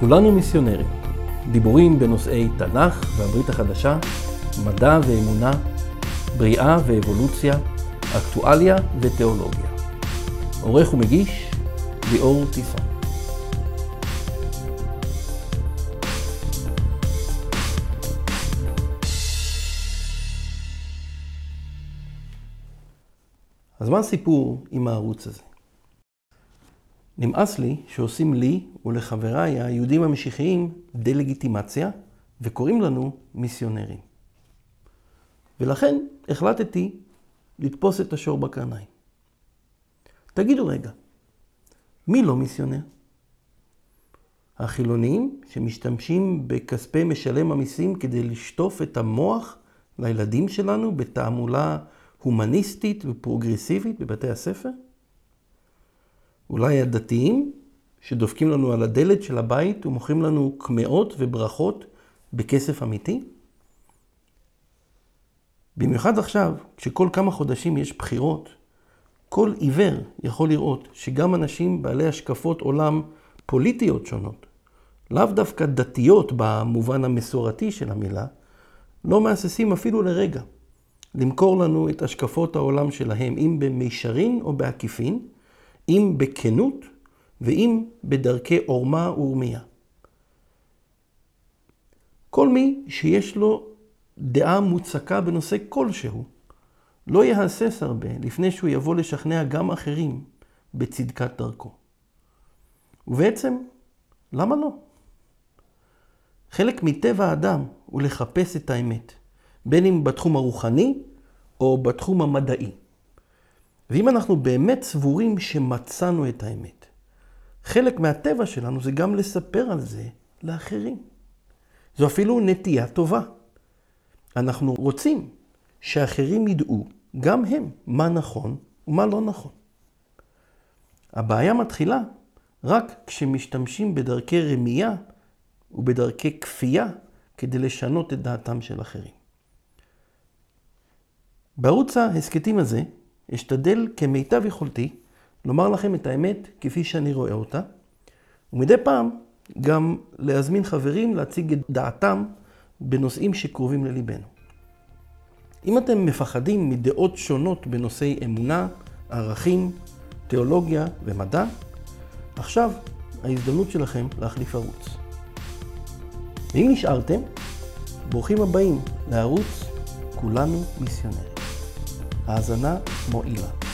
כולנו מיסיונרים. דיבורים בנושאי תנ"ך והברית החדשה, מדע ואמונה, בריאה ואבולוציה, אקטואליה ותיאולוגיה. עורך ומגיש, ליאור טיסון. אז מה הסיפור עם הערוץ הזה? נמאס לי שעושים לי ולחבריי היהודים המשיחיים דה-לגיטימציה וקוראים לנו מיסיונרים. ולכן החלטתי לתפוס את השור בקרניים. תגידו רגע, מי לא מיסיונר? החילונים שמשתמשים בכספי משלם המיסים כדי לשטוף את המוח לילדים שלנו בתעמולה הומניסטית ופרוגרסיבית בבתי הספר? אולי הדתיים שדופקים לנו על הדלת של הבית ומוכרים לנו קמעות וברכות בכסף אמיתי? במיוחד עכשיו, כשכל כמה חודשים יש בחירות, כל עיוור יכול לראות שגם אנשים בעלי השקפות עולם פוליטיות שונות, לאו דווקא דתיות במובן המסורתי של המילה, לא מהססים אפילו לרגע למכור לנו את השקפות העולם שלהם, אם במישרין או בעקיפין, אם בכנות ואם בדרכי עורמה ורמייה. כל מי שיש לו דעה מוצקה בנושא כלשהו, לא יהסס הרבה לפני שהוא יבוא לשכנע גם אחרים בצדקת דרכו. ובעצם, למה לא? חלק מטבע האדם הוא לחפש את האמת, בין אם בתחום הרוחני או בתחום המדעי. ואם אנחנו באמת סבורים שמצאנו את האמת, חלק מהטבע שלנו זה גם לספר על זה לאחרים. זו אפילו נטייה טובה. אנחנו רוצים שאחרים ידעו, גם הם, מה נכון ומה לא נכון. הבעיה מתחילה רק כשמשתמשים בדרכי רמייה ובדרכי כפייה כדי לשנות את דעתם של אחרים. בערוץ ההסכתים הזה אשתדל כמיטב יכולתי לומר לכם את האמת כפי שאני רואה אותה, ומדי פעם גם להזמין חברים להציג את דעתם בנושאים שקרובים לליבנו. אם אתם מפחדים מדעות שונות בנושאי אמונה, ערכים, תיאולוגיה ומדע, עכשיו ההזדמנות שלכם להחליף ערוץ. ואם נשארתם, ברוכים הבאים לערוץ כולנו מיסיונרים. האזנה מועילה.